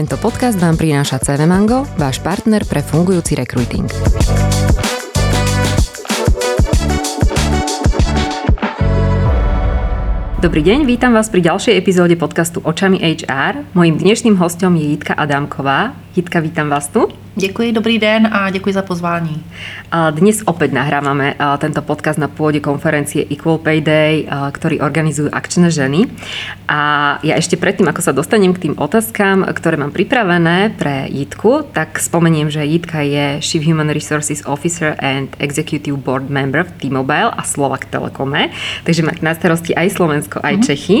Tento podcast vám prináša CV Mango, váš partner pre fungujúci recruiting. Dobrý deň, vítam vás pri ďalšej epizóde podcastu Očami HR. Mojím dnešným hostom je Jitka Adamková. Jitka, vítam vás tu. Děkuji, dobrý den a děkuji za pozvání. Dnes opäť nahrávame tento podcast na pôde konferencie Equal Pay Day, ktorý organizujú akčné ženy. A ja ešte predtým, ako sa dostanem k tým otázkam, ktoré mám pripravené pre Jitku, tak spomeniem, že Jitka je Chief Human Resources Officer and Executive Board Member v T-Mobile a Slovak Telekome, takže máte na starosti aj Slovensko, aj mm-hmm. Čechy.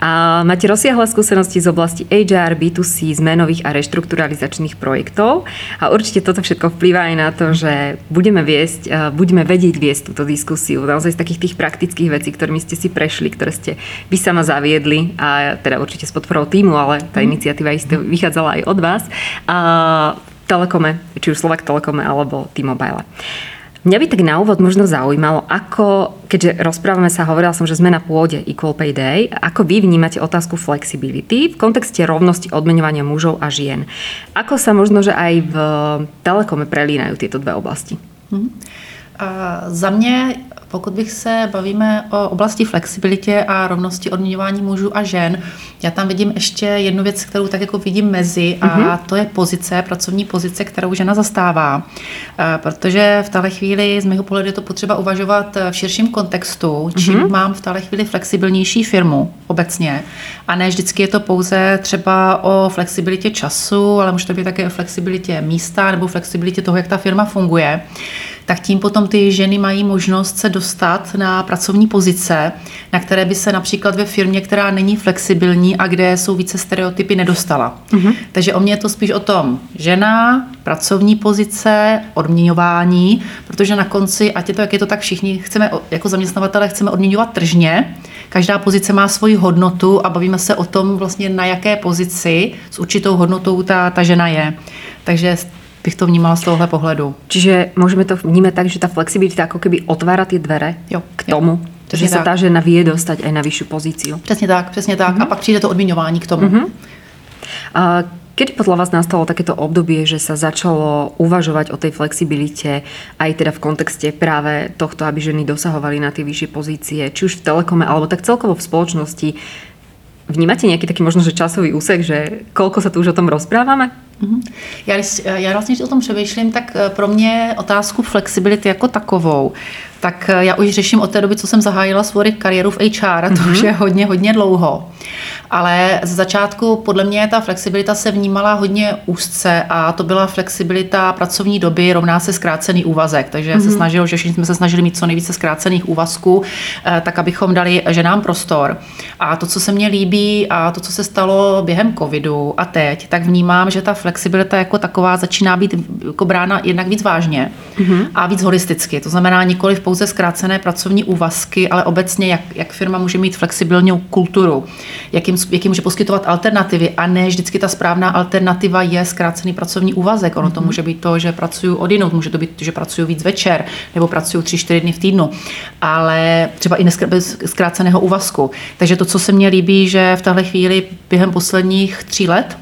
A máte rozsiahle skúsenosti z oblasti HR, B2C, zmenových a reštrukturalizačných projektov. A určite toto všetko vplýva aj na to, že budeme viesť, budeme vedieť viesť túto diskusiu naozaj z takých tých praktických vecí, ktorými ste si prešli, ktoré ste vy sama zaviedli a teda určite s podporou týmu, ale tá mhm. iniciatíva isté vychádzala aj od vás. A Telekome, či už Slovak Telekome alebo T-Mobile. Mňa by tak na úvod možno zaujímalo, ako, keďže rozprávame sa, hovorila som, že sme na pôde Equal Pay Day, ako vy vnímate otázku flexibility v kontexte rovnosti odmeňovania mužov a žien. Ako sa možno, že aj v telekome prelínajú tieto dve oblasti? Hmm. A za mě pokud bych se bavíme o oblasti flexibilitě a rovnosti odměňování mužů a žen, já tam vidím ještě jednu věc, kterou tak jako vidím mezi a mm-hmm. to je pozice, pracovní pozice, kterou žena zastává. Eh, protože v téhle chvíli z mého pohledu je to potřeba uvažovat v širším kontextu, čím mm-hmm. mám v téhle chvíli flexibilnější firmu obecně. A ne vždycky je to pouze třeba o flexibilitě času, ale může to být také o flexibilitě místa nebo flexibilitě toho, jak ta firma funguje tak tím potom ty ženy mají možnost se dostat na pracovní pozice, na které by se například ve firmě, která není flexibilní a kde jsou více stereotypy, nedostala. Mm-hmm. Takže o mě je to spíš o tom žena, pracovní pozice, odměňování, protože na konci, ať je to, jak je to tak všichni, chceme jako zaměstnavatele chceme odměňovat tržně, každá pozice má svoji hodnotu a bavíme se o tom vlastně na jaké pozici s určitou hodnotou ta, ta žena je. Takže bych to vnímala z tohohle pohledu. Čiže můžeme to vnímat tak, že ta flexibilita jako keby otvára ty dvere jo, k tomu, jo. Přesně že se ta žena vie dostať aj na vyšší pozici. Přesně tak, přesně tak. Mm-hmm. A pak přijde to odměňování k tomu. Mm-hmm. A Kedy podľa vás nastalo takéto obdobie, že sa začalo uvažovať o tej flexibilite aj teda v kontexte práve tohto, aby ženy dosahovali na tie vyššie pozície, či už v telekome, alebo tak celkovo v spoločnosti. Vnímate nejaký taký možno, že časový úsek, že koľko sa tu už o tom rozprávame? Mhm. Já, když, já vlastně, když o tom přemýšlím, tak eh, pro mě otázku flexibility jako takovou, tak eh, já už řeším od té doby, co jsem zahájila svoji kariéru v HR, a to mm-hmm. už je hodně, hodně dlouho. Ale z začátku podle mě ta flexibilita se vnímala hodně úzce a to byla flexibilita pracovní doby rovná se zkrácený úvazek. Takže mm-hmm. se mhm. snažil, že všichni jsme se snažili mít co nejvíce zkrácených úvazků, eh, tak abychom dali ženám prostor. A to, co se mně líbí a to, co se stalo během covidu a teď, tak vnímám, že ta flexibilita jako taková začíná být jako brána jednak víc vážně mm-hmm. a víc holisticky. To znamená nikoli pouze zkrácené pracovní úvazky, ale obecně, jak, jak firma může mít flexibilní kulturu, jak jim, jak jim může poskytovat alternativy a ne vždycky ta správná alternativa je zkrácený pracovní úvazek. Ono to mhm. může být to, že pracuju odinut, může to být, že pracuju víc večer nebo pracuju tři, čtyři dny v týdnu, ale třeba i bez zkráceného úvazku. Takže to, co se mně líbí, že v téhle chvíli během posledních tří let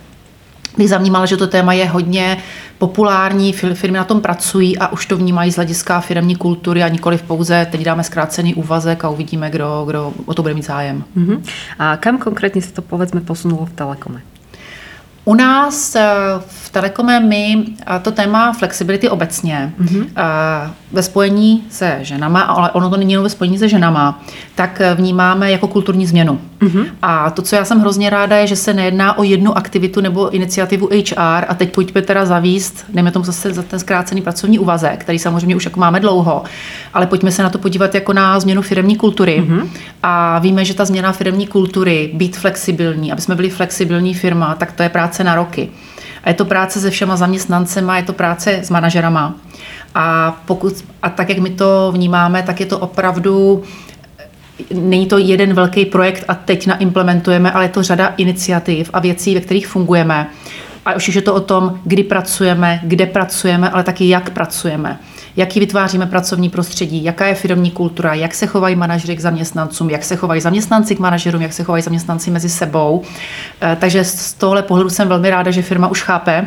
bych zavnímala, že to téma je hodně populární, firmy na tom pracují a už to vnímají z hlediska firmní kultury a nikoli pouze teď dáme zkrácený úvazek a uvidíme, kdo, kdo o to bude mít zájem. Uh-huh. A kam konkrétně se to povedzme posunulo v Telekome? U nás eh, v Telekome my to téma flexibility obecně mm-hmm. ve spojení se ženama, ale ono to není jenom ve spojení se ženama, tak eh, vnímáme jako kulturní změnu. Mm-hmm. A to, co já jsem hrozně ráda, je, že se nejedná o jednu aktivitu nebo iniciativu HR a teď pojďme teda zavíst, dejme tomu zase za ten zkrácený pracovní úvazek, který samozřejmě už jako máme dlouho, ale pojďme se na to podívat jako na změnu firmní kultury. Mm-hmm. A víme, že ta změna firmní kultury, být flexibilní, aby jsme byli flexibilní firma, tak to je práce na roky. A je to práce se všema zaměstnancema, je to práce s manažerama. A, pokud, a tak, jak my to vnímáme, tak je to opravdu Není to jeden velký projekt a teď naimplementujeme, ale je to řada iniciativ a věcí, ve kterých fungujeme. A už je to o tom, kdy pracujeme, kde pracujeme, ale taky jak pracujeme. Jaký vytváříme pracovní prostředí, jaká je firmní kultura, jak se chovají manažeři k zaměstnancům, jak se chovají zaměstnanci k manažerům, jak se chovají zaměstnanci mezi sebou. Eh, takže z tohle pohledu jsem velmi ráda, že firma už chápe,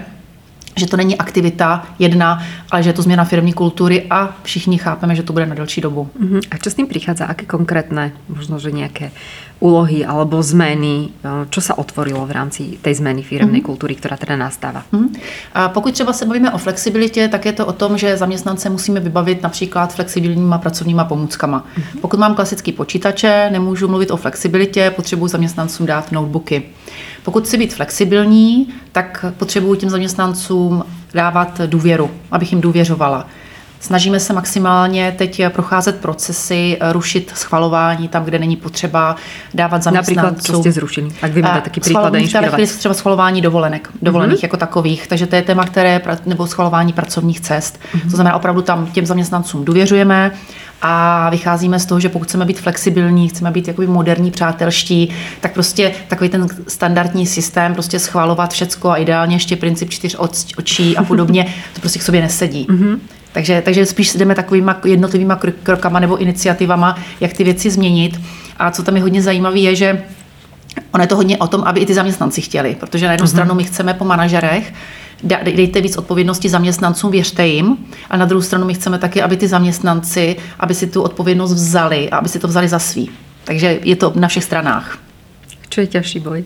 že to není aktivita jedna, ale že je to změna firmní kultury a všichni chápeme, že to bude na delší dobu. Uh-huh. A čo s tým prichádza? Aké konkrétne, možno, že nejaké úlohy alebo zmeny, čo sa otvorilo v rámci tej zmeny firmnej uh-huh. kultury, která teda nastává? Uh-huh. A pokud třeba se bavíme o flexibilitě, tak je to o tom, že zaměstnance musíme vybavit například flexibilníma pracovníma pomůckama. Uh-huh. Pokud mám klasický počítače, nemůžu mluvit o flexibilitě, potřebuji zaměstnancům dát notebooky. Pokud chci být flexibilní, tak potřebuji těm zaměstnancům dávat důvěru, abych jim důvěřovala. Snažíme se maximálně teď procházet procesy, rušit schvalování tam, kde není potřeba dávat zaměstnancům. Například, co jste zrušili? Tak vy máte taky příklad inspirovat. třeba schvalování dovolenek, dovolených mm-hmm. jako takových. Takže to je téma, které, nebo schvalování pracovních cest. Mm-hmm. To znamená, opravdu tam těm zaměstnancům důvěřujeme a vycházíme z toho, že pokud chceme být flexibilní, chceme být jakoby moderní, přátelští, tak prostě takový ten standardní systém, prostě schvalovat všecko a ideálně ještě princip čtyř očí a podobně, to prostě k sobě nesedí. Mm-hmm. Takže, takže spíš jdeme takovými jednotlivými krokama nebo iniciativama, jak ty věci změnit. A co tam je hodně zajímavé, je, že ono je to hodně o tom, aby i ty zaměstnanci chtěli, protože na jednu mm-hmm. stranu my chceme po manažerech, dejte víc odpovědnosti zaměstnancům, věřte jim. A na druhou stranu my chceme taky, aby ty zaměstnanci, aby si tu odpovědnost vzali a aby si to vzali za svý. Takže je to na všech stranách. Co je těžší boj?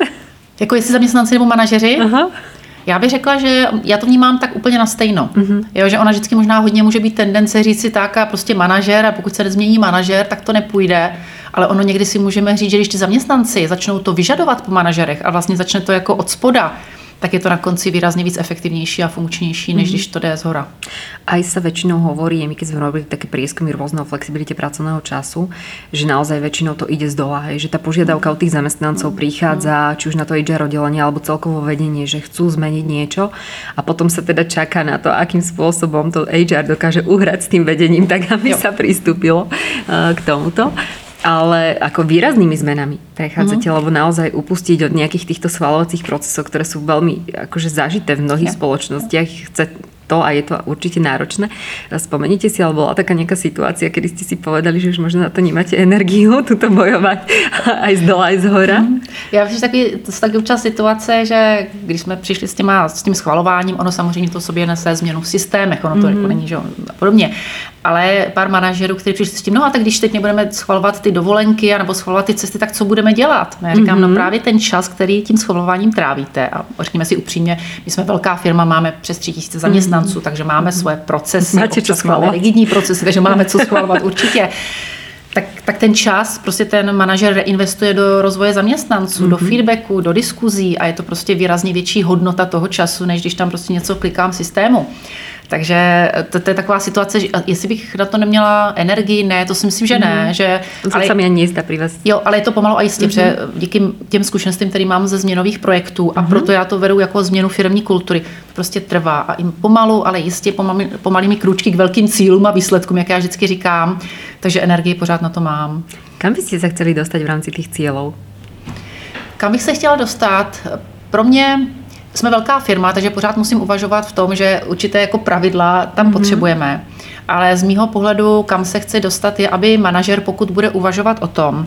jako jestli zaměstnanci nebo manažeři? Aha. Já bych řekla, že já to vnímám tak úplně na stejno. Mm-hmm. Jo, že ona vždycky možná hodně může být tendence říct si tak a prostě manažer a pokud se nezmění manažer, tak to nepůjde. Ale ono někdy si můžeme říct, že když ty zaměstnanci začnou to vyžadovat po manažerech a vlastně začne to jako od spoda, tak je to na konci výrazně víc efektivnější a funkčnější, než mm. když to jde z hora. Aj sa väčšinou hovorí, my keď sme robili také prieskumy rôzne o flexibilite pracovného času, že naozaj väčšinou to ide z dola, že tá požiadavka od tých zamestnancov prichádza, či už na to HR oddelenie alebo celkovo vedenie, že chcú zmeniť niečo a potom sa teda čaká na to, akým spôsobom to HR dokáže uhrať s tým vedením, tak aby jo. sa pristúpilo eh, k tomuto ale ako výraznými zmenami prechádzate, mm. lebo naozaj upustiť od nejakých týchto schvalovacích procesov, ktoré sú veľmi akože zažité v mnohých ja. spoločnostiach, chce to a je to určite náročné. Spomeníte si, alebo bola taká nejaká situácia, kedy ste si povedali, že už možno na to nemáte energiu tuto bojovat aj z dola, aj z hora? Mm. Já myslím, že taky, to jsou taky občas situace, že když jsme přišli s, těma, s tím schvalováním, ono samozřejmě to sobě nese změnu v systémech, ono to mm. jako není, že a podobně ale pár manažerů, kteří přišli s tím, no a tak když teď nebudeme schvalovat ty dovolenky nebo schvalovat ty cesty, tak co budeme dělat? No já říkám, mm-hmm. no mhm. právě ten čas, který tím schvalováním trávíte, a řekněme si upřímně, my jsme velká firma, máme přes tři tisíce zaměstnanců, mm-hmm. takže máme mm-hmm. svoje procesy, Máte co máme rigidní procesy, takže máme co schvalovat určitě. Tak, tak ten čas prostě ten manažer reinvestuje do rozvoje zaměstnanců, mm-hmm. do mhm. feedbacku, do diskuzí a je to prostě výrazně větší hodnota toho času, než když tam prostě něco klikám systému. Takže to, to je taková situace, že jestli bych na to neměla energii, ne, to si myslím, že ne. Mm. Že, to ale, sami ani jistá Jo, ale je to pomalu a jistě, mm-hmm. díky těm zkušenostem, které mám ze změnových projektů a mm-hmm. proto já to vedu jako změnu firmní kultury, to prostě trvá a jim pomalu, ale jistě pomalý, pomalými krůčky k velkým cílům a výsledkům, jak já vždycky říkám, takže energii pořád na to mám. Kam byste se chceli dostat v rámci těch cílů? Kam bych se chtěla dostat? Pro mě jsme velká firma, takže pořád musím uvažovat v tom, že určité jako pravidla tam mm-hmm. potřebujeme. Ale z mýho pohledu, kam se chci dostat, je, aby manažer, pokud bude uvažovat o tom,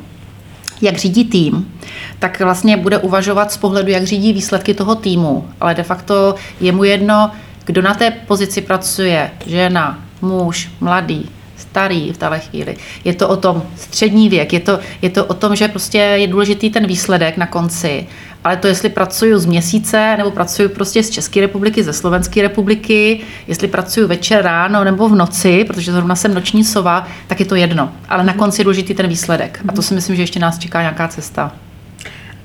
jak řídí tým, tak vlastně bude uvažovat z pohledu, jak řídí výsledky toho týmu. Ale de facto je mu jedno, kdo na té pozici pracuje, žena, muž, mladý, starý v téhle chvíli. Je to o tom střední věk, je to, je to o tom, že prostě je důležitý ten výsledek na konci ale to, jestli pracuju z měsíce, nebo pracuju prostě z České republiky, ze Slovenské republiky, jestli pracuju večer, ráno nebo v noci, protože zrovna jsem noční sova, tak je to jedno. Ale na konci je důležitý ten výsledek. A to si myslím, že ještě nás čeká nějaká cesta.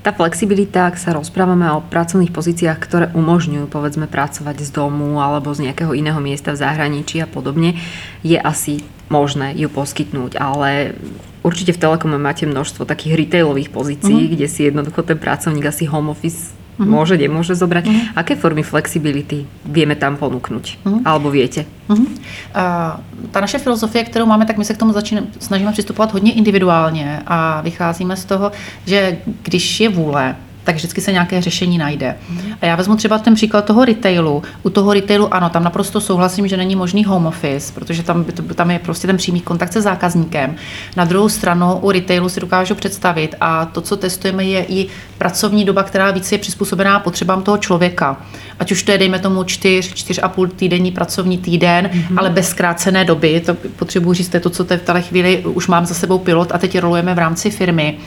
Ta flexibilita, ak sa rozprávame o pracovných pozíciách, ktoré umožňujú povedzme pracovať z domu alebo z nejakého iného miesta v zahraničí a podobne, je asi možné ju poskytnúť, ale Určite v Telekome máte množstvo takých retailových pozícií, uh-huh. kde si jednoducho ten pracovník asi home office uh-huh. môže, nemôže zobrať. Uh-huh. Aké formy flexibility vieme tam ponúknuť? Uh-huh. Alebo viete? Uh-huh. Uh, ta naše filozofie, kterou máme, tak my se k tomu začín, snažíme přistupovat hodně individuálně a vycházíme z toho, že když je vůle, tak vždycky se nějaké řešení najde. A já vezmu třeba ten příklad toho retailu. U toho retailu ano, tam naprosto souhlasím, že není možný home office, protože tam, tam je prostě ten přímý kontakt se zákazníkem. Na druhou stranu u retailu si dokážu představit a to, co testujeme, je i pracovní doba, která více je přizpůsobená potřebám toho člověka. Ať už to je, dejme tomu, čtyř, čtyř a půl týdenní pracovní týden, mm-hmm. ale bez zkrácené doby. To potřebuji říct, to je to, co v této chvíli už mám za sebou pilot a teď rolujeme v rámci firmy.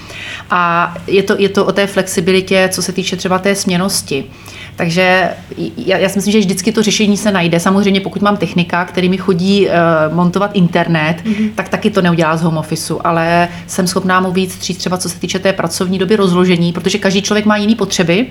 A je to, je to o té flexibilitě, co se týče třeba té směnosti. Takže já, já si myslím, že vždycky to řešení se najde. Samozřejmě, pokud mám technika, který mi chodí uh, montovat internet, mm-hmm. tak taky to neudělá z home officeu, ale jsem schopná mu víc stříct třeba co se týče té pracovní doby rozložení, protože každý člověk má jiné potřeby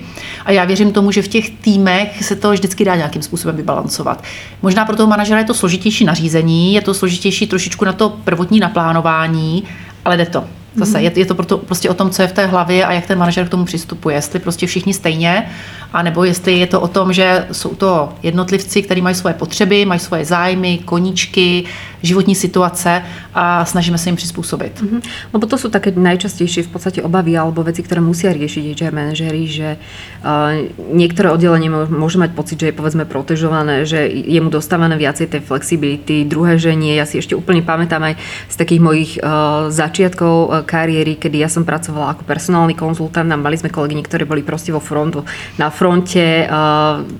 a já věřím tomu, že v těch týmech se to vždycky dá nějakým způsobem vybalancovat. Možná pro toho manažera je to složitější nařízení, je to složitější trošičku na to prvotní naplánování, ale jde to. Zase mhm. je, je to proto, prostě o tom, co je v té hlavě a jak ten manažer k tomu přistupuje. Jestli prostě všichni stejně, anebo jestli je to o tom, že jsou to jednotlivci, kteří mají svoje potřeby, mají svoje zájmy, koníčky, životní situace a snažíme se jim přizpůsobit. Mm-hmm. Lebo to jsou také nejčastější v podstatě obavy alebo věci, které musí řešit HR manažery, že uh, některé oddělení může mít pocit, že je povedzme protežované, že je mu dostávané viacej tej flexibility, druhé, že nie. Ja si ešte úplne pamätám aj z takých mojich uh, začiatkov kariéry, kedy ja som pracovala ako personálny konzultant a mali sme kolegyni, ktorí boli proste vo frontu, na fronte,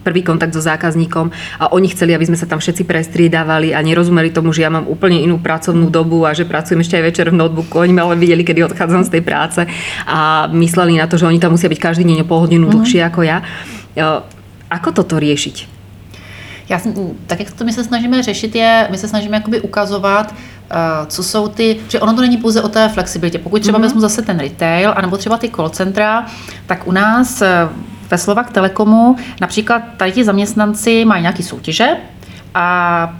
prvý kontakt so zákazníkom a oni chceli, aby sme sa tam všetci prestriedávali a nerozumeli tomu, že ja mám úplne inú pracovnú dobu a že pracujem ešte aj večer v notebooku. Oni ale videli, kedy odchádzam z tej práce a mysleli na to, že oni tam musia byť každý deň o pol hodinu mm-hmm. dlhšie ako ja. Ako toto riešiť? Já, tak jak to my se snažíme řešit, je, my se snažíme jakoby ukazovat, Eh, co jsou ty, že ono to není pouze o té flexibilitě. Pokud třeba mm-hmm. vezmu zase ten retail, anebo třeba ty call centra, tak u nás eh, ve Slovak Telekomu například tady ti zaměstnanci mají nějaké soutěže a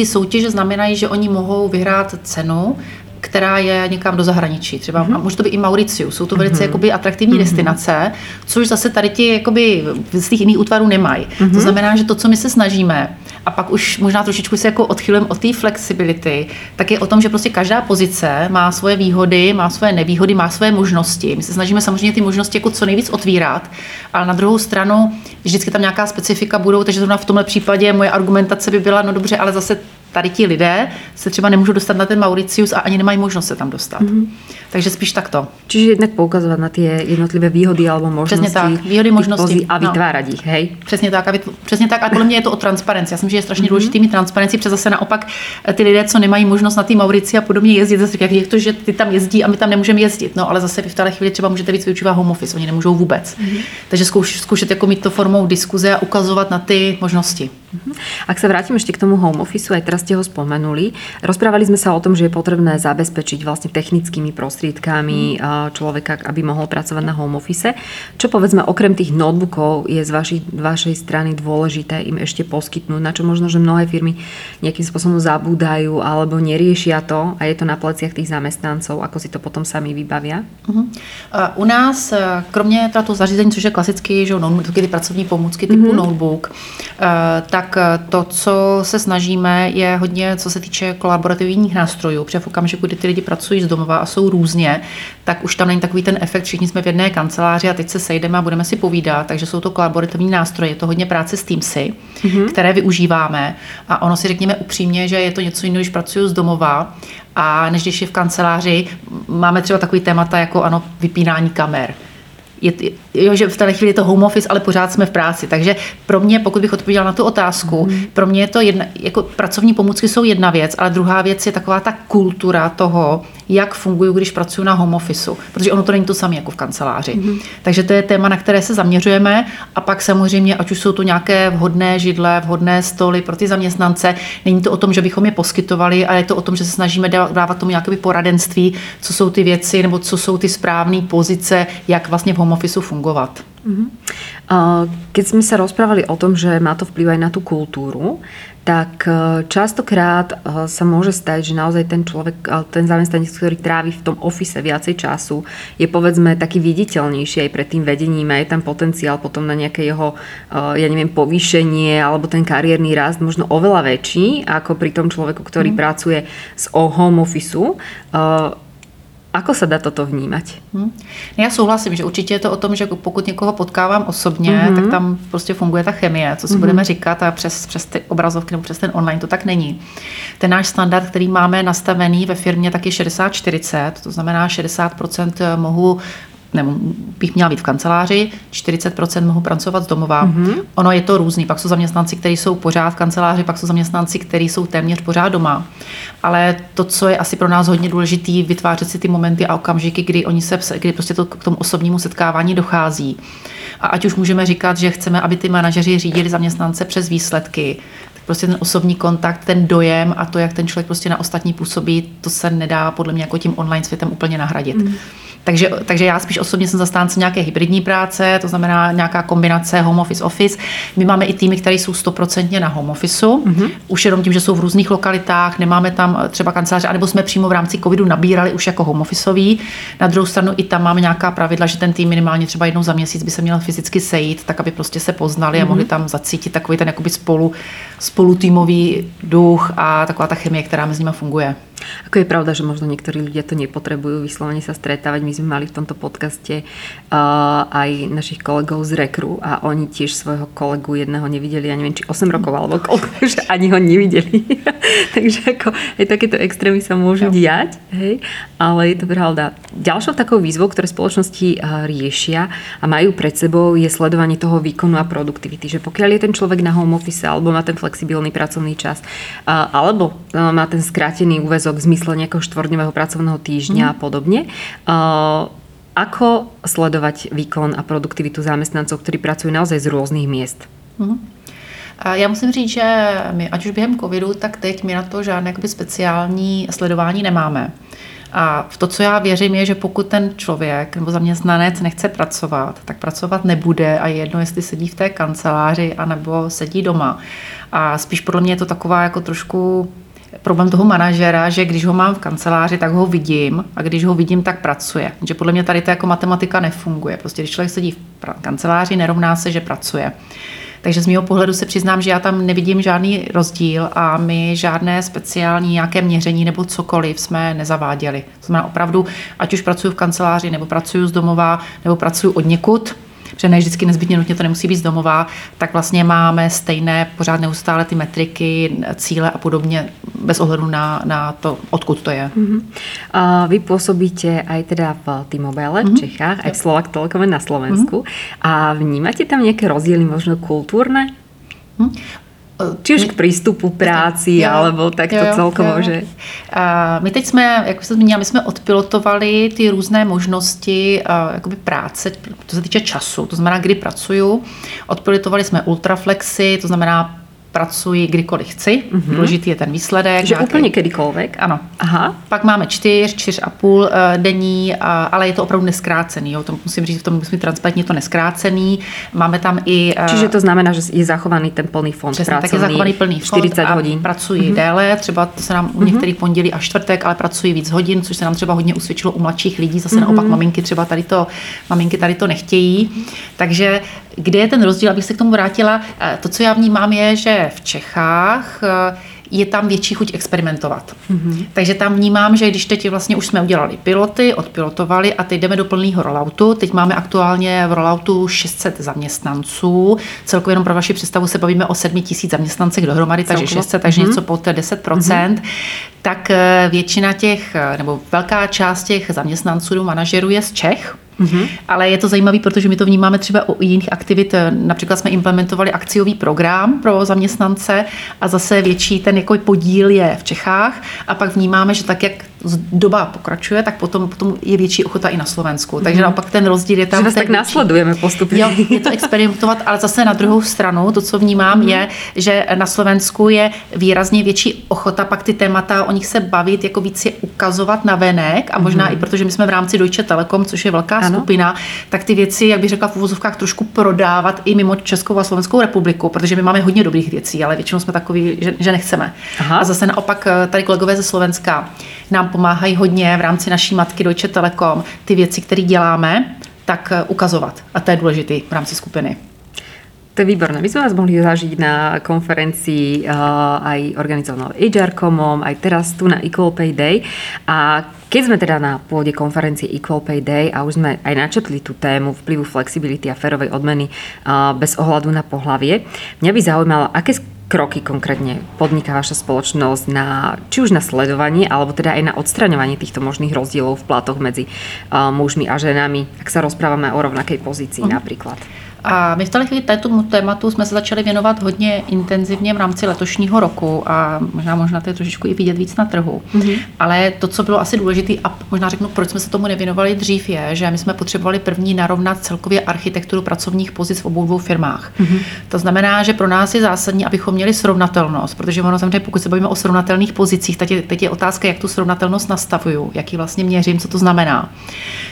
ty soutěže znamenají, že oni mohou vyhrát cenu která je někam do zahraničí. Třeba mm-hmm. může to být i Mauricius. Jsou to velice mm-hmm. jakoby, atraktivní mm-hmm. destinace, což zase tady ti jakoby, z těch jiných útvarů nemají. Mm-hmm. To znamená, že to, co my se snažíme, a pak už možná trošičku se jako odchylujeme od té flexibility, tak je o tom, že prostě každá pozice má svoje výhody, má svoje nevýhody, má svoje možnosti. My se snažíme samozřejmě ty možnosti jako co nejvíc otvírat, ale na druhou stranu vždycky tam nějaká specifika budou, takže zrovna v tomhle případě moje argumentace by byla, no dobře, ale zase tady ti lidé se třeba nemůžou dostat na ten Mauricius a ani nemají možnost se tam dostat. Mm-hmm. Takže spíš takto. Čiže jednak poukazovat na ty jednotlivé výhody alebo možnosti. Přesně tak, výhody, možnosti. A vytvárat no. jich, hej? Přesně tak, a vytv- přesně tak. A podle mě je to o transparenci. Já si myslím, že je strašně mm-hmm. důležitý mít transparenci, protože zase naopak eh, ty lidé, co nemají možnost na ty Maurici a podobně jezdit, zase jak je to, že ty tam jezdí a my tam nemůžeme jezdit. No, ale zase v té chvíli třeba můžete víc využívat home office, oni nemůžou vůbec. Mm-hmm. Takže zkouš, zkoušet jako mít to formou diskuze a ukazovat na ty možnosti. Mm-hmm. Ak sa vrátim ešte k tomu home office, aj teraz ste ho spomenuli, rozprávali sme sa o tom, že je potrebné zabezpečiť vlastne technickými prostriedkami mm. človeka, aby mohol pracovať na home office. Čo povedzme, okrem tých notebookov je z vašej, vašej strany dôležité im ešte poskytnúť, na čo možno, že mnohé firmy nejakým spôsobom zabúdajú alebo neriešia to a je to na pleciach tých zamestnancov, ako si to potom sami vybavia? Uh-huh. Uh, u nás, e, kromě toho zařízení, což je klasický, že notebook, ty pracovní pomůcky typu uh-huh. notebook, uh, tak to, co se snažíme, je hodně, co se týče kolaborativních nástrojů, protože v okamžiku, kdy ty lidi pracují z domova a jsou různě, tak už tam není takový ten efekt, všichni jsme v jedné kanceláři a teď se sejdeme a budeme si povídat, takže jsou to kolaborativní nástroje, je to hodně práce s Teamsy, mm-hmm. které využíváme a ono si řekněme upřímně, že je to něco jiného, když pracuju z domova a než když je v kanceláři, máme třeba takový témata jako ano, vypínání kamer je, jo, že v té chvíli je to home office, ale pořád jsme v práci. Takže pro mě, pokud bych odpověděla na tu otázku, mm. pro mě je to jedna, jako pracovní pomůcky jsou jedna věc, ale druhá věc je taková ta kultura toho, jak fungují, když pracuji na home office, protože ono to není to samé jako v kanceláři. Mm. Takže to je téma, na které se zaměřujeme a pak samozřejmě, ať už jsou to nějaké vhodné židle, vhodné stoly pro ty zaměstnance, není to o tom, že bychom je poskytovali, ale je to o tom, že se snažíme dávat tomu nějaké poradenství, co jsou ty věci nebo co jsou ty správné pozice, jak vlastně v home office fungovat. Uh-huh. Keď sme sa rozprávali o tom, že má to vplyv aj na tú kultúru, tak e, častokrát e, sa môže stať, že naozaj ten človek, e, ten zamestnanec, ktorý trávi v tom ofise viacej času, je povedzme taký viditeľnejší aj pred tým vedením a je tam potenciál potom na nejaké jeho, ja neviem, povýšenie alebo ten kariérny rast možno oveľa väčší ako pri tom človeku, ktorý mm. pracuje z home office Ako se dá toto vnímat? Hmm. Já souhlasím, že určitě je to o tom, že pokud někoho potkávám osobně, mm-hmm. tak tam prostě funguje ta chemie, co si mm-hmm. budeme říkat a přes, přes ty obrazovky nebo přes ten online to tak není. Ten náš standard, který máme nastavený ve firmě, tak je 60-40, to znamená 60% mohu nebo bych měla být v kanceláři, 40% mohu pracovat z domova. Mm-hmm. Ono je to různý. Pak jsou zaměstnanci, kteří jsou pořád v kanceláři, pak jsou zaměstnanci, kteří jsou téměř pořád doma. Ale to, co je asi pro nás hodně důležité, vytvářet si ty momenty a okamžiky, kdy oni se, kdy prostě to k tomu osobnímu setkávání dochází. A ať už můžeme říkat, že chceme, aby ty manažeři řídili zaměstnance přes výsledky, prostě ten osobní kontakt, ten dojem a to, jak ten člověk prostě na ostatní působí, to se nedá podle mě jako tím online světem úplně nahradit. Mm. Takže, takže já spíš osobně jsem zastánce nějaké hybridní práce, to znamená nějaká kombinace home office, office. My máme i týmy, které jsou stoprocentně na home office, mm-hmm. už jenom tím, že jsou v různých lokalitách, nemáme tam třeba kanceláře, anebo jsme přímo v rámci covidu nabírali už jako home officeový. Na druhou stranu i tam máme nějaká pravidla, že ten tým minimálně třeba jednou za měsíc by se měl fyzicky sejít, tak aby prostě se poznali mm-hmm. a mohli mhm. tam zacítit takový ten jakoby spolu, spolu týmový duch a taková ta chemie, která mezi nimi funguje. Ako je pravda, že možno niektorí ľudia to nepotrebujú vyslovene sa stretávať. My sme mali v tomto podcaste uh, aj našich kolegov z Rekru a oni tiež svojho kolegu jedného nevideli, ja neviem, či 8 rokov alebo koľko, že ani ho nevideli. Takže ako aj takéto extrémy sa môžu jo. diať, hej? ale je to pravda. Ďalšou takou výzvou, ktoré spoločnosti uh, riešia a majú pred sebou je sledovanie toho výkonu a produktivity. Že pokiaľ je ten človek na home office alebo má ten flexibilný pracovný čas uh, alebo uh, má ten skrátený úvezok úvezok v zmysle nejakého štvorňového pracovného týždňa mm. a podobne. Ako sledovať výkon a produktivitu zamestnancov, ktorí pracují naozaj z různých miest? Mm. Já musím říct, že my, ať už během covidu, tak teď my na to žádné speciální sledování nemáme. A v to, co já věřím, je, že pokud ten člověk nebo zaměstnanec nechce pracovat, tak pracovat nebude a je jedno, jestli sedí v té kanceláři anebo sedí doma. A spíš podle mě je to taková jako trošku problém toho manažera, že když ho mám v kanceláři, tak ho vidím a když ho vidím, tak pracuje. Že podle mě tady to jako matematika nefunguje. Prostě když člověk sedí v kanceláři, nerovná se, že pracuje. Takže z mého pohledu se přiznám, že já tam nevidím žádný rozdíl a my žádné speciální nějaké měření nebo cokoliv jsme nezaváděli. To znamená opravdu, ať už pracuji v kanceláři, nebo pracuji z domova, nebo pracuji od někud, protože ne vždycky nezbytně nutně to nemusí být z domova, tak vlastně máme stejné pořád neustále ty metriky, cíle a podobně, bez ohledu na, na to, odkud to je. Uh-huh. A vy působíte aj teda v T-Mobile v uh-huh. Čechách, aj v Slovak Telekome na Slovensku. Uh-huh. A vnímáte tam nějaké rozdíly, možno kulturné? Uh-huh. Či už k přístupu práci, jo, alebo tak to celkovo, jo. že... A my teď jsme, jak jsem zmínila, my jsme odpilotovali ty různé možnosti a, jakoby práce, to se týče času, to znamená, kdy pracuju. Odpilotovali jsme ultraflexy, to znamená pracuji kdykoliv chci, mm-hmm. důležitý je ten výsledek. Takže nějaký... úplně kdykoliv? Ano. Aha. Pak máme čtyř, čtyř a půl uh, denní, ale je to opravdu neskrácený. Jo. To musím říct, v tom musím transparentně to neskrácený. Máme tam i... Uh, Čiže to znamená, že je zachovaný ten plný fond Přesně, tak je zachovaný plný fond 40 hodin. pracuji mm-hmm. déle, třeba to se nám u některých mm-hmm. pondělí a čtvrtek, ale pracuji víc hodin, což se nám třeba hodně usvědčilo u mladších lidí. Zase mm-hmm. naopak maminky třeba tady to, maminky tady to nechtějí. Takže kde je ten rozdíl, abych se k tomu vrátila? To, co já vnímám, je, že v Čechách eh, je tam větší chuť experimentovat. Mm-hmm. Takže tam vnímám, že když teď vlastně už jsme udělali piloty, odpilotovali a teď jdeme do plného rolloutu. Teď máme aktuálně v rolloutu 600 zaměstnanců. Celkově jenom pro vaši představu se bavíme o 7 tisíc zaměstnancech dohromady, takže 600, takže mm-hmm. něco pod 10%. Mm-hmm. Tak eh, většina těch, eh, nebo velká část těch zaměstnanců, manažerů je z Čech. Mm-hmm. Ale je to zajímavé, protože my to vnímáme třeba u jiných aktivit. Například jsme implementovali akciový program pro zaměstnance a zase větší ten jako podíl je v Čechách a pak vnímáme, že tak, jak doba pokračuje, tak potom, potom je větší ochota i na Slovensku. Mm-hmm. Takže naopak ten rozdíl je tam. Že tak následujeme postupně. Jo, je to experimentovat, ale zase na druhou stranu, to, co vnímám, mm-hmm. je, že na Slovensku je výrazně větší ochota pak ty témata, o nich se bavit, jako víc je ukazovat na venek a možná mm-hmm. i protože my jsme v rámci Deutsche Telekom, což je velká ano. skupina, tak ty věci, jak bych řekla v uvozovkách, trošku prodávat i mimo Českou a Slovenskou republiku, protože my máme hodně dobrých věcí, ale většinou jsme takový, že, že nechceme. Aha. A zase naopak eh, tady kolegové ze Slovenska nám pomáhají hodně v rámci naší matky Deutsche Telekom ty věci, které děláme, tak eh, ukazovat. A to je důležité v rámci skupiny. To je výborné. My sme vás mohli zažiť na konferencii uh, aj organizovanou HR.comom, aj teraz tu na Equal Pay Day. A keď sme teda na pôde konferencie Equal Pay Day a už sme aj načetli tú tému vplyvu flexibility a férovej odmeny uh, bez ohľadu na pohlavie, mňa by zaujímalo, aké kroky konkrétne podniká vaša spoločnosť na, či už na sledovanie, alebo teda aj na odstraňovanie týchto možných rozdielov v platoch medzi uh, mužmi a ženami, ak sa rozprávame o rovnakej pozícii uh-huh. napríklad? A my v této chvíli tématu jsme se začali věnovat hodně intenzivně v rámci letošního roku a možná možná to je trošičku i vidět víc na trhu. Mm-hmm. Ale to, co bylo asi důležité a možná řeknu, proč jsme se tomu nevěnovali dřív, je, že my jsme potřebovali první narovnat celkově architekturu pracovních pozic v obou dvou firmách. Mm-hmm. To znamená, že pro nás je zásadní, abychom měli srovnatelnost, protože ono samozřejmě, pokud se bavíme o srovnatelných pozicích, teď je, teď je otázka, jak tu srovnatelnost nastavuju, jak ji vlastně měřím, co to znamená.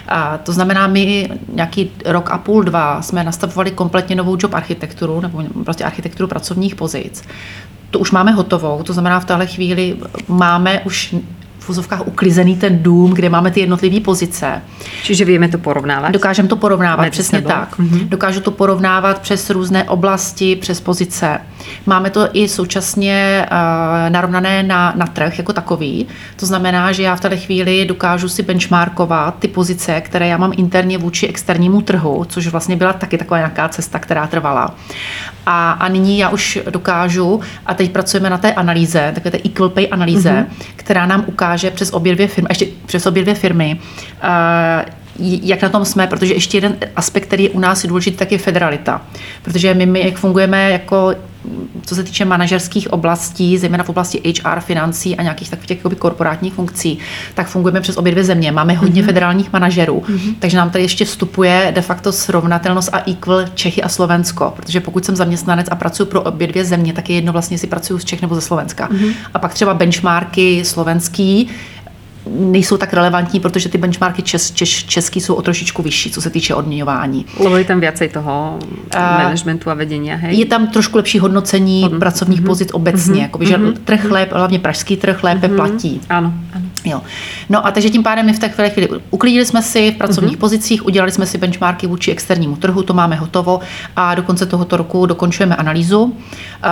A to znamená, my nějaký rok a půl, dva jsme nastavovali kompletně novou job architekturu nebo prostě architekturu pracovních pozic. To už máme hotovou, to znamená v téhle chvíli máme už vozovkách uklizený ten dům, kde máme ty jednotlivé pozice. Čiže víme to porovnávat? Dokážeme to porovnávat, Mezi přesně sebou. tak. Mm-hmm. Dokážu to porovnávat přes různé oblasti, přes pozice. Máme to i současně uh, narovnané na, na trh jako takový. To znamená, že já v této chvíli dokážu si benchmarkovat ty pozice, které já mám interně vůči externímu trhu, což vlastně byla taky taková nějaká cesta, která trvala. A, a nyní já už dokážu, a teď pracujeme na té analýze, takové té equal pay analýze, mm-hmm. která nám ukáže přes obě dvě firmy, ještě přes obě dvě firmy, uh, jak na tom jsme, protože ještě jeden aspekt, který je u nás důležitý, tak je federalita. Protože my, my jak fungujeme jako co se týče manažerských oblastí, zejména v oblasti HR, financí a nějakých takových těch korporátních funkcí, tak fungujeme přes obě dvě země. Máme hodně mm-hmm. federálních manažerů, mm-hmm. takže nám tady ještě vstupuje de facto srovnatelnost a equal Čechy a Slovensko, protože pokud jsem zaměstnanec a pracuji pro obě dvě země, tak je jedno vlastně si pracuju z Čech nebo ze Slovenska. Mm-hmm. A pak třeba benchmarky slovenský, nejsou tak relevantní, protože ty benchmarky čes, čes, český jsou o trošičku vyšší, co se týče odměňování. Lebo je tam viacej toho managementu a vedení, hej? Je tam trošku lepší hodnocení Hodn- pracovních mm-hmm. pozic obecně, mm-hmm. jakoby, že mm-hmm. trh lépe, hlavně pražský trh lépe mm-hmm. platí. Ano, ano. Jo. No a takže tím pádem my v té chvíli uklidili jsme si v pracovních mm-hmm. pozicích, udělali jsme si benchmarky vůči externímu trhu, to máme hotovo a do konce tohoto roku dokončujeme analýzu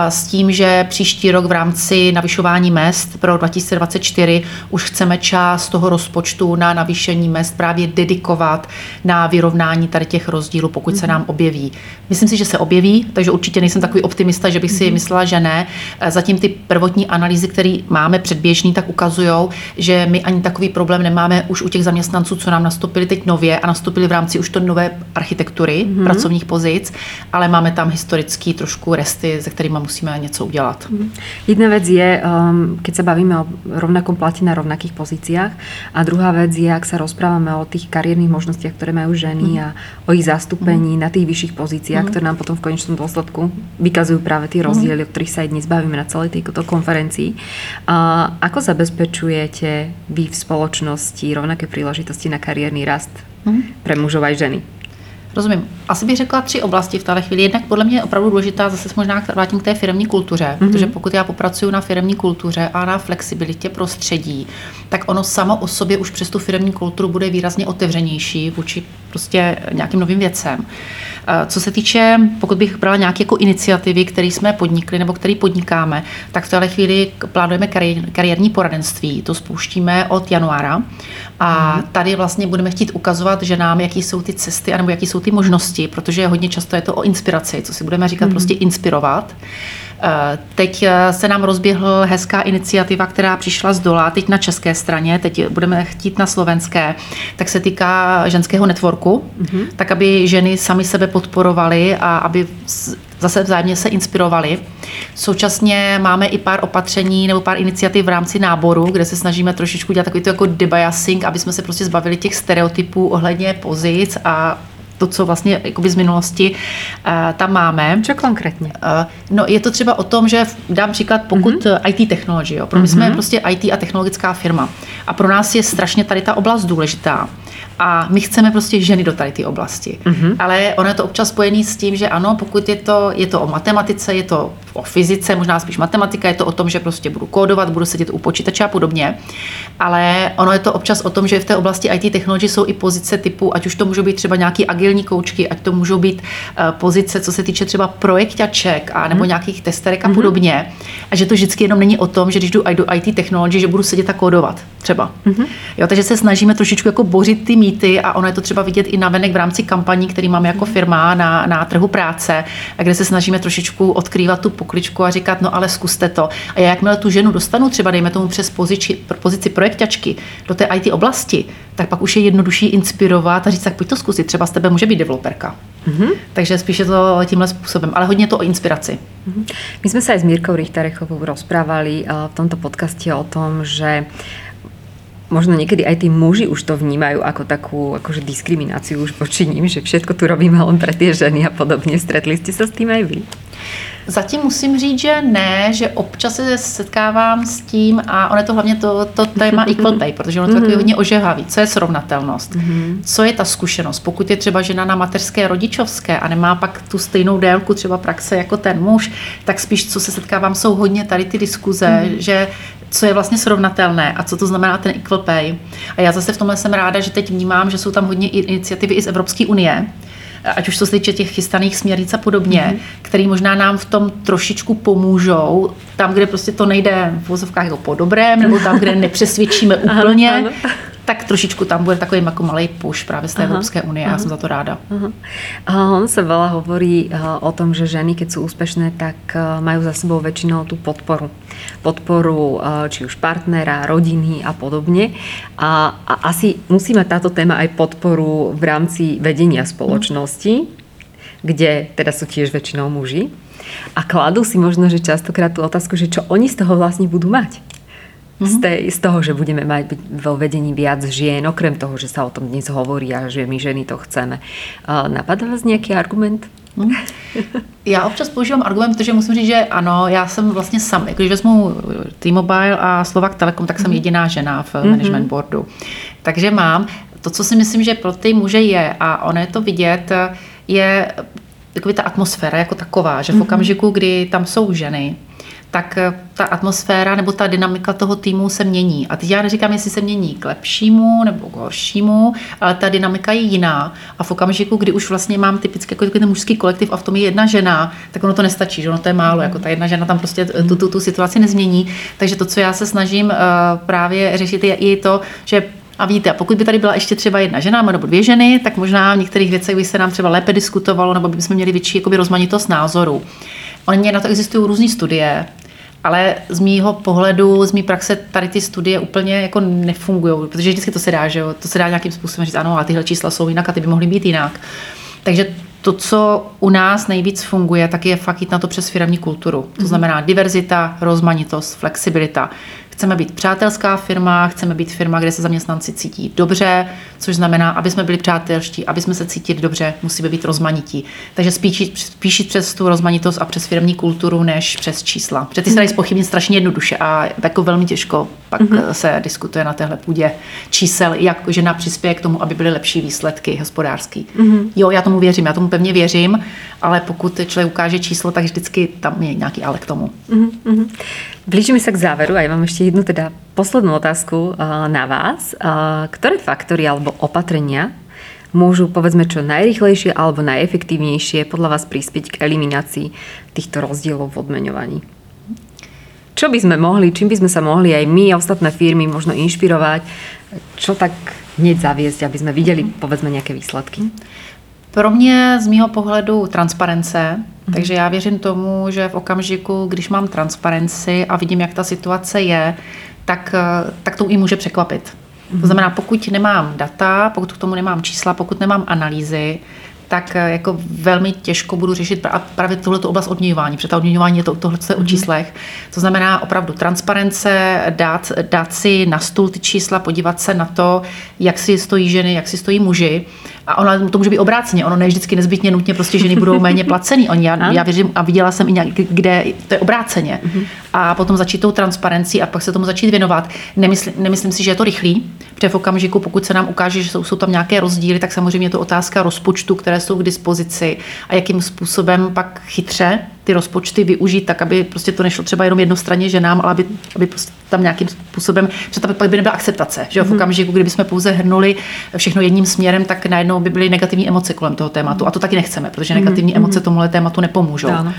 s tím, že příští rok v rámci navyšování mest pro 2024 už chceme část toho rozpočtu na navýšení mest právě dedikovat na vyrovnání tady těch rozdílů, pokud mm-hmm. se mhm. nám objeví. Myslím si, že se objeví, takže určitě nejsem takový optimista, že bych si mm-hmm. myslela, že ne. Zatím ty prvotní analýzy, které máme předběžný, tak ukazují, že my ani takový problém nemáme už u těch zaměstnanců, co nám nastoupili teď nově a nastoupili v rámci už to nové architektury mm-hmm. pracovních pozic, ale máme tam historický trošku resty, se kterými musíme něco udělat. Mm-hmm. Jedna věc je, um, keď se bavíme o rovnakom platí na rovnakých pozíciách a druhá věc je, jak se rozpráváme o těch kariérních možnostech, které mají ženy mm-hmm. a o ich zastúpení mm-hmm. na těch vyšších pozíciách, mm-hmm. které nám potom v konečnom dôsledku vykazujú práve tie rozdiely, mm-hmm. o ktorých sa aj dnes bavíme na celej tejto konferencii. A ako zabezpečujete vy v společnosti rovnaké příležitosti na kariérní rast mm-hmm. pre mužov a ženy? Rozumím. Asi bych řekla tři oblasti v této chvíli. Jednak podle mě je opravdu důležitá, zase se možná vrátím k té firmní kultuře, mm-hmm. protože pokud já popracuju na firmní kultuře a na flexibilitě prostředí, tak ono samo o sobě už přes tu firmní kulturu bude výrazně otevřenější vůči prostě nějakým novým věcem. Eh, co se týče, pokud bych brala nějaké jako iniciativy, které jsme podnikli nebo které podnikáme, tak v této chvíli plánujeme kariérní poradenství. To spouštíme od januára. A mhm. tady vlastně budeme chtít ukazovat, že nám, jaký jsou ty cesty, anebo jaký jsou ty možnosti, protože hodně často je to o inspiraci, co si budeme říkat, mm. prostě inspirovat. Eh, teď eh, se nám rozběhl hezká iniciativa, která přišla z dola, teď na české straně, teď budeme chtít na slovenské, tak se týká ženského networku, mm-hmm. tak aby ženy sami sebe podporovaly a aby zase vzájemně se inspirovali. Současně máme i pár opatření nebo pár iniciativ v rámci náboru, kde se snažíme trošičku dělat takový to jako debiasing, aby jsme se prostě zbavili těch stereotypů ohledně pozic a to, co vlastně jakoby z minulosti uh, tam máme. Co konkrétně? Uh, no, je to třeba o tom, že dám příklad, pokud mm-hmm. IT technology, jo, pro my mm-hmm. jsme prostě IT a technologická firma a pro nás je strašně tady ta oblast důležitá. A my chceme prostě ženy do tady ty oblasti. Mm-hmm. Ale ono je to občas spojený s tím, že ano, pokud je to, je to o matematice, je to o fyzice, možná spíš matematika, je to o tom, že prostě budu kódovat, budu sedět u počítače a podobně. Ale ono je to občas o tom, že v té oblasti IT technology jsou i pozice typu, ať už to můžou být třeba nějaký agilní koučky, ať to můžou být uh, pozice, co se týče třeba projektaček a nebo mm-hmm. nějakých testerek a mm-hmm. podobně. A že to vždycky jenom není o tom, že když jdu do IT technology, že budu sedět a kódovat třeba. Mm-hmm. Jo, takže se snažíme trošičku jako bořit ty mýty a ono je to třeba vidět i navenek v rámci kampaní, který máme jako firma na, na trhu práce, a kde se snažíme trošičku odkrývat tu pokličku a říkat, no ale zkuste to. A já jakmile tu ženu dostanu třeba, dejme tomu přes pozici, pozici projektačky do té IT oblasti, tak pak už je jednodušší inspirovat a říct, tak pojď to zkusit, třeba z tebe může být developerka. Mm-hmm. Takže spíše to tímhle způsobem, ale hodně to o inspiraci. Mm-hmm. My jsme se s Mírkou Richtarechovou rozprávali eh, v tomto podcaste o tom, že možno niekedy aj tí muži už to vnímajú ako takú akože diskrimináciu už voči ním, že všetko tu robíme len pre tie ženy a podobne. Stretli ste sa s tým aj vy? Zatím musím říct, že ne, že občas se setkávám s tím a ono je to hlavně to, to téma equal pay, protože ono to mm-hmm. hodně ožehavý. Co je srovnatelnost? Mm-hmm. Co je ta zkušenost? Pokud je třeba žena na mateřské rodičovské a nemá pak tu stejnou délku třeba praxe jako ten muž, tak spíš, co se setkávám, jsou hodně tady ty diskuze, mm-hmm. že co je vlastně srovnatelné a co to znamená ten equal pay. A já zase v tomhle jsem ráda, že teď vnímám, že jsou tam hodně iniciativy i z Evropské unie, ať už to se týče těch chystaných směrnic a podobně, mm-hmm. který možná nám v tom trošičku pomůžou, tam, kde prostě to nejde v vozovkách jako po dobrém, nebo tam, kde nepřesvědčíme úplně, ano, ano tak trošičku tam bude takový jako malý push právě z té aha, Evropské unie aha, a já jsem za to ráda. Aha. On se veľa hovorí eh, o tom, že ženy, keď sú úspešné, tak eh, majú za sebou väčšinou tú podporu. Podporu eh, či už partnera, rodiny a podobne. A, a asi musíme táto téma aj podporu v rámci vedenia spoločnosti, kde teda sú tiež väčšinou muži. A kladú si možno, že častokrát tú otázku, že čo oni z toho vlastne budú mať z, mhm. tej, z toho, že budeme mať vo vedení viac žien, okrem toho, že sa o tom dnes hovorí a že my ženy to chceme. Napadá vás nějaký argument? Mhm. Já občas používám argument, protože musím říct, že ano, já jsem vlastně sam, když vezmu T-Mobile a Slovak Telekom, tak jsem mhm. jediná žena v management boardu. Takže mám to, co si myslím, že pro ty muže je, a ono je to vidět, je takový ta atmosféra jako taková, že v okamžiku, kdy tam jsou ženy, tak eh, ta atmosféra nebo ta dynamika toho týmu se mění. A teď já neříkám, jestli se mění k lepšímu nebo k horšímu, ale ta dynamika je jiná. A v okamžiku, kdy už vlastně mám typicky jako ten mužský kolektiv a v tom je jedna žena, tak ono to nestačí, že ono to je málo. Jako ta jedna žena tam prostě tu, tu, tu situaci nezmění. Takže to, co já se snažím uh, právě řešit, je i to, že a víte, pokud by tady byla ještě třeba jedna žena nebo dvě ženy, tak možná v některých věcech by se nám třeba lépe diskutovalo, nebo bychom měli větší jakoby, rozmanitost názorů. Oni na to existují různé studie, ale z mýho pohledu, z mý praxe tady ty studie úplně jako nefungují, protože vždycky to se dá, že jo? to se dá nějakým způsobem říct, ano, a tyhle čísla jsou jinak a ty by mohly být jinak. Takže to, co u nás nejvíc funguje, tak je fakt jít na to přes firmní kulturu. To mhm. znamená diverzita, rozmanitost, flexibilita. Chceme být přátelská firma, chceme být firma, kde se zaměstnanci cítí dobře, což znamená, aby jsme byli přátelští, aby jsme se cítili dobře, musíme být rozmanití. Takže spíš, spíš přes tu rozmanitost a přes firmní kulturu, než přes čísla. Protože ty se dají spochybnit strašně jednoduše a jako velmi těžko pak mm-hmm. se diskutuje na téhle půdě čísel, jak žena přispěje k tomu, aby byly lepší výsledky hospodářský. Mm-hmm. Jo, já tomu věřím, já tomu pevně věřím, ale pokud člověk ukáže číslo, tak vždycky tam je nějaký ale k tomu. Mm-hmm. Blížíme sa k záveru a ja mám ešte jednu teda poslednú otázku eh, na vás. Eh, ktoré faktory alebo opatrenia môžu povedzme čo najrychlejšie alebo najefektívnejšie podľa vás prispieť k eliminácii týchto rozdielov v odmeňovaní? Čo by sme mohli, čím by sme sa mohli aj my a ostatné firmy možno inšpirovať, čo tak hneď zaviesť, aby sme videli povedzme nejaké výsledky? Pro mě z mýho pohledu transparence, mm. takže já věřím tomu, že v okamžiku, když mám transparenci a vidím, jak ta situace je, tak, eh, tak to i může překvapit. To mhm. znamená, pokud nemám data, pokud k tomu nemám čísla, pokud nemám analýzy, tak eh, jako velmi těžko budu řešit právě tuhle oblast odměňování, protože ta odměňování je to, tohle o mhm. číslech. To znamená opravdu transparence, dát, dát si na stůl ty čísla, podívat se na to, jak si stojí ženy, jak si stojí muži A ono to může být obráceně, ono ne vždycky nezbytně nutně prostě ženy budou méně placený. Oni, já, já věřím a viděla jsem i nějak, kde to je obráceně. Mm-hmm. A potom začít tou transparencí a pak se tomu začít věnovat. Nemysl, nemyslím si, že je to rychlý, protože v okamžiku, pokud se nám ukáže, že jsou, jsou tam nějaké rozdíly, tak samozřejmě je to otázka rozpočtu, které jsou k dispozici a jakým způsobem pak chytře ty rozpočty využít tak, aby prostě to nešlo třeba jenom jednostranně ženám, ale aby, aby prostě tam nějakým způsobem, že tam pak by nebyla akceptace. Že v mhm. okamžiku, kdyby jsme pouze hrnuli všechno jedním směrem, tak najednou by byly negativní emoce kolem toho tématu. A to taky nechceme, protože negativní mm-hmm. emoce tomuhle tématu nepomůžou. Ano.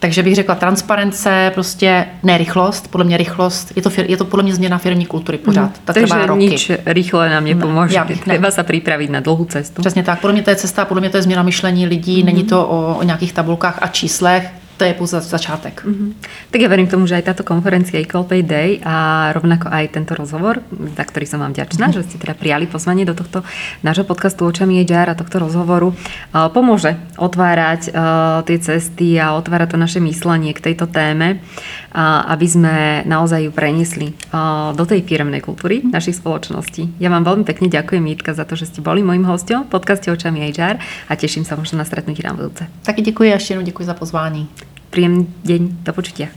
Takže bych řekla transparence, prostě ne rychlost, podle mě rychlost, je to, je to podle mě změna firmní kultury pořád. Ta Takže roky. nič rychle nám nepomůže. Ne, Treba se připravit na dlouhou cestu. Přesně tak, podle mě to je cesta, podle mě to je změna myšlení lidí, mm. není to o, o nějakých tabulkách a číslech, to je pouze začátek. Mm-hmm. Tak ja verím tomu, že aj táto konferencia Equal Pay Day a rovnako aj tento rozhovor, za ktorý som vám vďačná, mm-hmm. že ste teda prijali pozvanie do tohto nášho podcastu Očami HR a tohto rozhovoru, uh, pomôže otvárať uh, tie cesty a otvárať to naše myslenie k tejto téme, uh, aby sme naozaj ju preniesli uh, do tej firmnej kultúry našich spoločností. Ja vám veľmi pekne ďakujem, Jitka, za to, že ste boli mojím hostom v podcaste Očami HR a teším sa možno na stretnutí na budúce. Taky děkuji a ještě jednou děkuji za pozvání. Príjemný deň, do počutia.